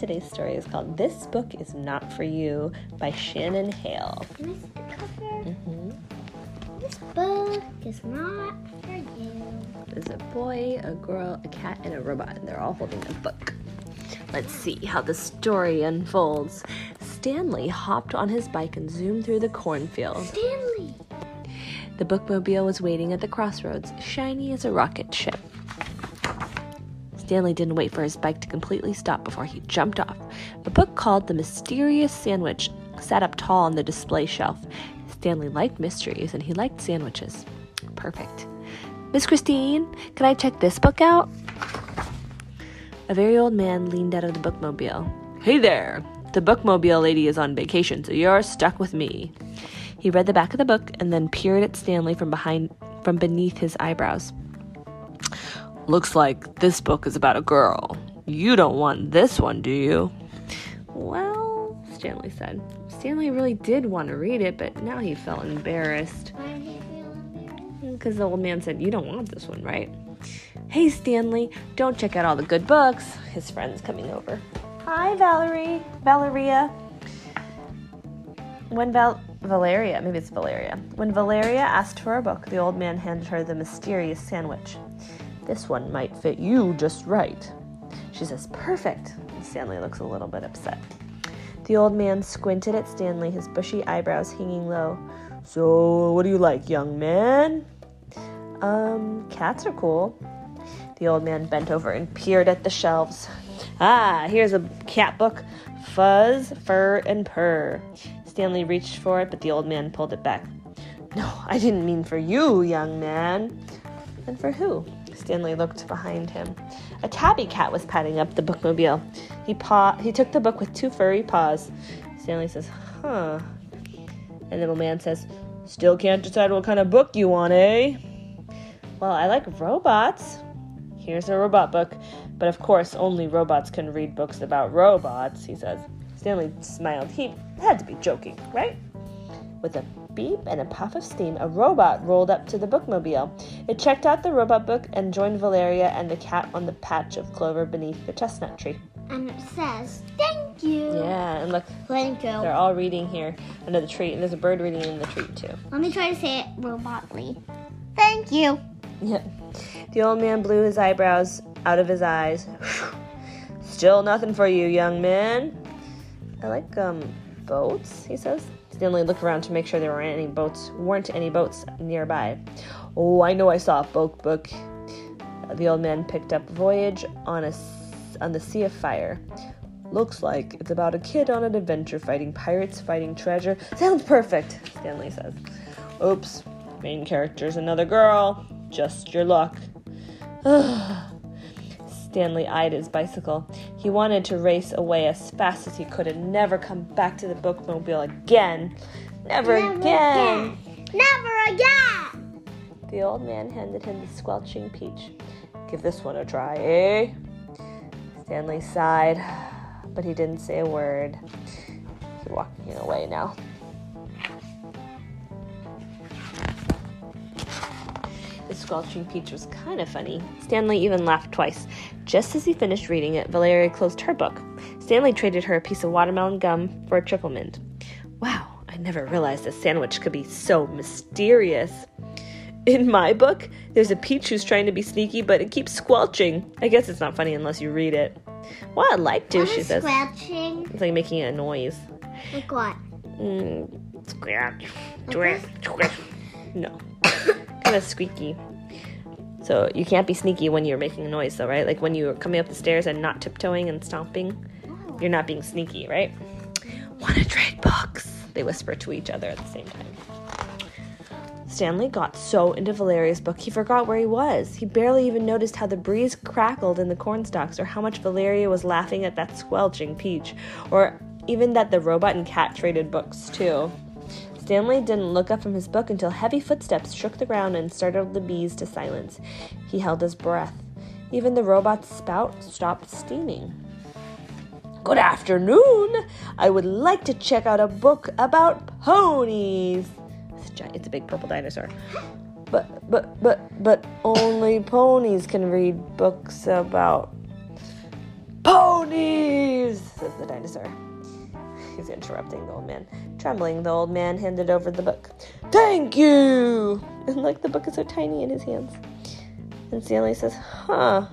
today's story is called This Book Is Not For You by Shannon Hale. Can I see the cover? hmm This book is not for you. There's a boy, a girl, a cat, and a robot, and they're all holding a book. Let's see how the story unfolds. Stanley hopped on his bike and zoomed through the cornfield. Stanley. The bookmobile was waiting at the crossroads, shiny as a rocket ship. Stanley didn't wait for his bike to completely stop before he jumped off. A book called The Mysterious Sandwich sat up tall on the display shelf. Stanley liked mysteries and he liked sandwiches. Perfect. Miss Christine, can I check this book out? A very old man leaned out of the bookmobile. Hey there! The bookmobile lady is on vacation, so you're stuck with me. He read the back of the book and then peered at Stanley from behind from beneath his eyebrows. Looks like this book is about a girl. You don't want this one, do you? Well, Stanley said. Stanley really did want to read it, but now he felt embarrassed because the old man said, You don't want this one, right? Hey, Stanley, don't check out all the good books. His friend's coming over. Hi, Valerie. Valeria. When Val- Valeria, maybe it's Valeria. When Valeria asked for a book, the old man handed her the mysterious sandwich. This one might fit you just right. She says, Perfect. Stanley looks a little bit upset. The old man squinted at Stanley, his bushy eyebrows hanging low. So, what do you like, young man? Um, cats are cool. The old man bent over and peered at the shelves. Ah, here's a cat book Fuzz, Fur, and Purr. Stanley reached for it, but the old man pulled it back. No, I didn't mean for you, young man. Then for who? Stanley looked behind him. A tabby cat was patting up the bookmobile. He paw he took the book with two furry paws. Stanley says, "Huh." And the old man says, "Still can't decide what kind of book you want, eh?" Well, I like robots. Here's a robot book, but of course, only robots can read books about robots, he says. Stanley smiled. He had to be joking, right? With a beep and a puff of steam, a robot rolled up to the bookmobile. It checked out the robot book and joined Valeria and the cat on the patch of clover beneath the chestnut tree. And it says, thank you. Yeah, and look, Thank you. they're all reading here under the tree, and there's a bird reading in the tree, too. Let me try to say it robotly. Thank you. Yeah. The old man blew his eyebrows out of his eyes. Still nothing for you, young man. I like um boats, he says. Stanley looked around to make sure there weren't any boats weren't any boats nearby. Oh, I know I saw a boat book. The old man picked up Voyage on a on the Sea of Fire. Looks like it's about a kid on an adventure fighting pirates, fighting treasure. Sounds perfect, Stanley says. Oops, main character's another girl. Just your luck. Stanley eyed his bicycle. He wanted to race away as fast as he could and never come back to the bookmobile again. Never, again. Never again. The old man handed him the squelching peach. Give this one a try, eh? Stanley sighed, but he didn't say a word. He's walking away now. Squelching peach was kind of funny. Stanley even laughed twice. Just as he finished reading it, Valeria closed her book. Stanley traded her a piece of watermelon gum for a triple mint. Wow, I never realized a sandwich could be so mysterious. In my book, there's a peach who's trying to be sneaky, but it keeps squelching. I guess it's not funny unless you read it. Well, I'd like to, What she says. scratching? It's like making a noise. Like what? Mm, scratch, twist, twist. No, kind of squeaky. So you can't be sneaky when you're making a noise, though, right? Like when you're coming up the stairs and not tiptoeing and stomping, oh. you're not being sneaky, right? Want to trade books? They whisper to each other at the same time. Stanley got so into Valeria's book he forgot where he was. He barely even noticed how the breeze crackled in the cornstalks, or how much Valeria was laughing at that squelching peach, or even that the robot and cat traded books, too. Stanley didn't look up from his book until heavy footsteps shook the ground and startled the bees to silence. He held his breath. Even the robot's spout stopped steaming. Good afternoon! I would like to check out a book about ponies. It's a, gi- it's a big purple dinosaur. But, but, but, but only ponies can read books about Ponies, says the dinosaur. He's interrupting the old man. Trembling, the old man handed over the book. Thank you! And like the book is so tiny in his hands. And Stanley says, Huh.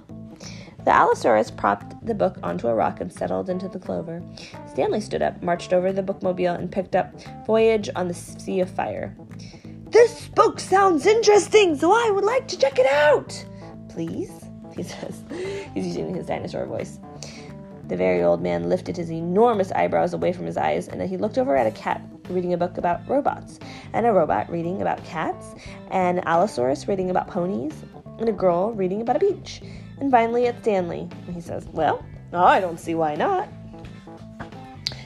The Allosaurus propped the book onto a rock and settled into the clover. Stanley stood up, marched over the bookmobile, and picked up Voyage on the Sea of Fire. This book sounds interesting, so I would like to check it out. Please? He says. He's using his dinosaur voice. The very old man lifted his enormous eyebrows away from his eyes, and then he looked over at a cat reading a book about robots, and a robot reading about cats, and Allosaurus reading about ponies, and a girl reading about a beach. And finally at Stanley, and he says, Well, I don't see why not.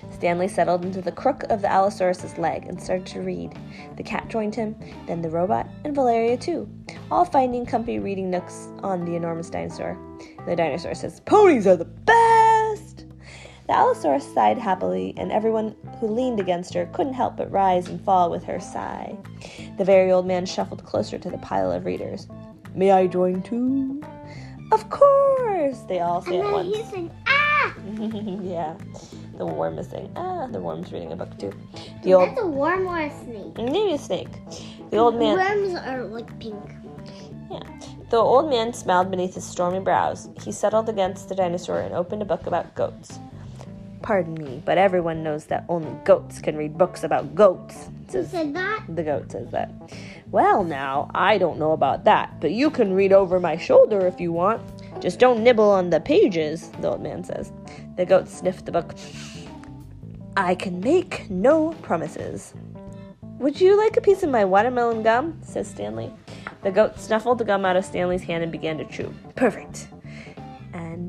Stanley settled into the crook of the Allosaurus's leg and started to read. The cat joined him, then the robot, and Valeria too, all finding comfy reading nooks on the enormous dinosaur. The dinosaur says, Ponies are the best! The Allosaurus sighed happily, and everyone who leaned against her couldn't help but rise and fall with her sigh. The very old man shuffled closer to the pile of readers. May I join too? Of course! They all say And at once. said, ah! yeah. The worm is saying, ah, the worm's reading a book too. The old, That's a worm or a snake. maybe a snake. The old man, The Worms are like pink. yeah. The old man smiled beneath his stormy brows. He settled against the dinosaur and opened a book about goats. Pardon me, but everyone knows that only goats can read books about goats. Who Says said that? the goat says that. Well, now, I don't know about that, but you can read over my shoulder if you want. Just don't nibble on the pages, the old man says. The goat sniffed the book. I can make no promises. Would you like a piece of my watermelon gum? says Stanley. The goat snuffled the gum out of Stanley's hand and began to chew. Perfect.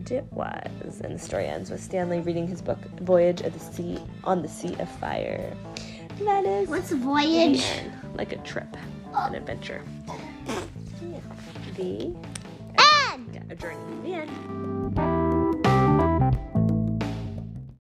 And it was. And the story ends with Stanley reading his book, Voyage of the Sea on the Sea of Fire. That is What's a voyage? end. like a trip, oh. an adventure. Yeah. The And yeah, a journey. The end.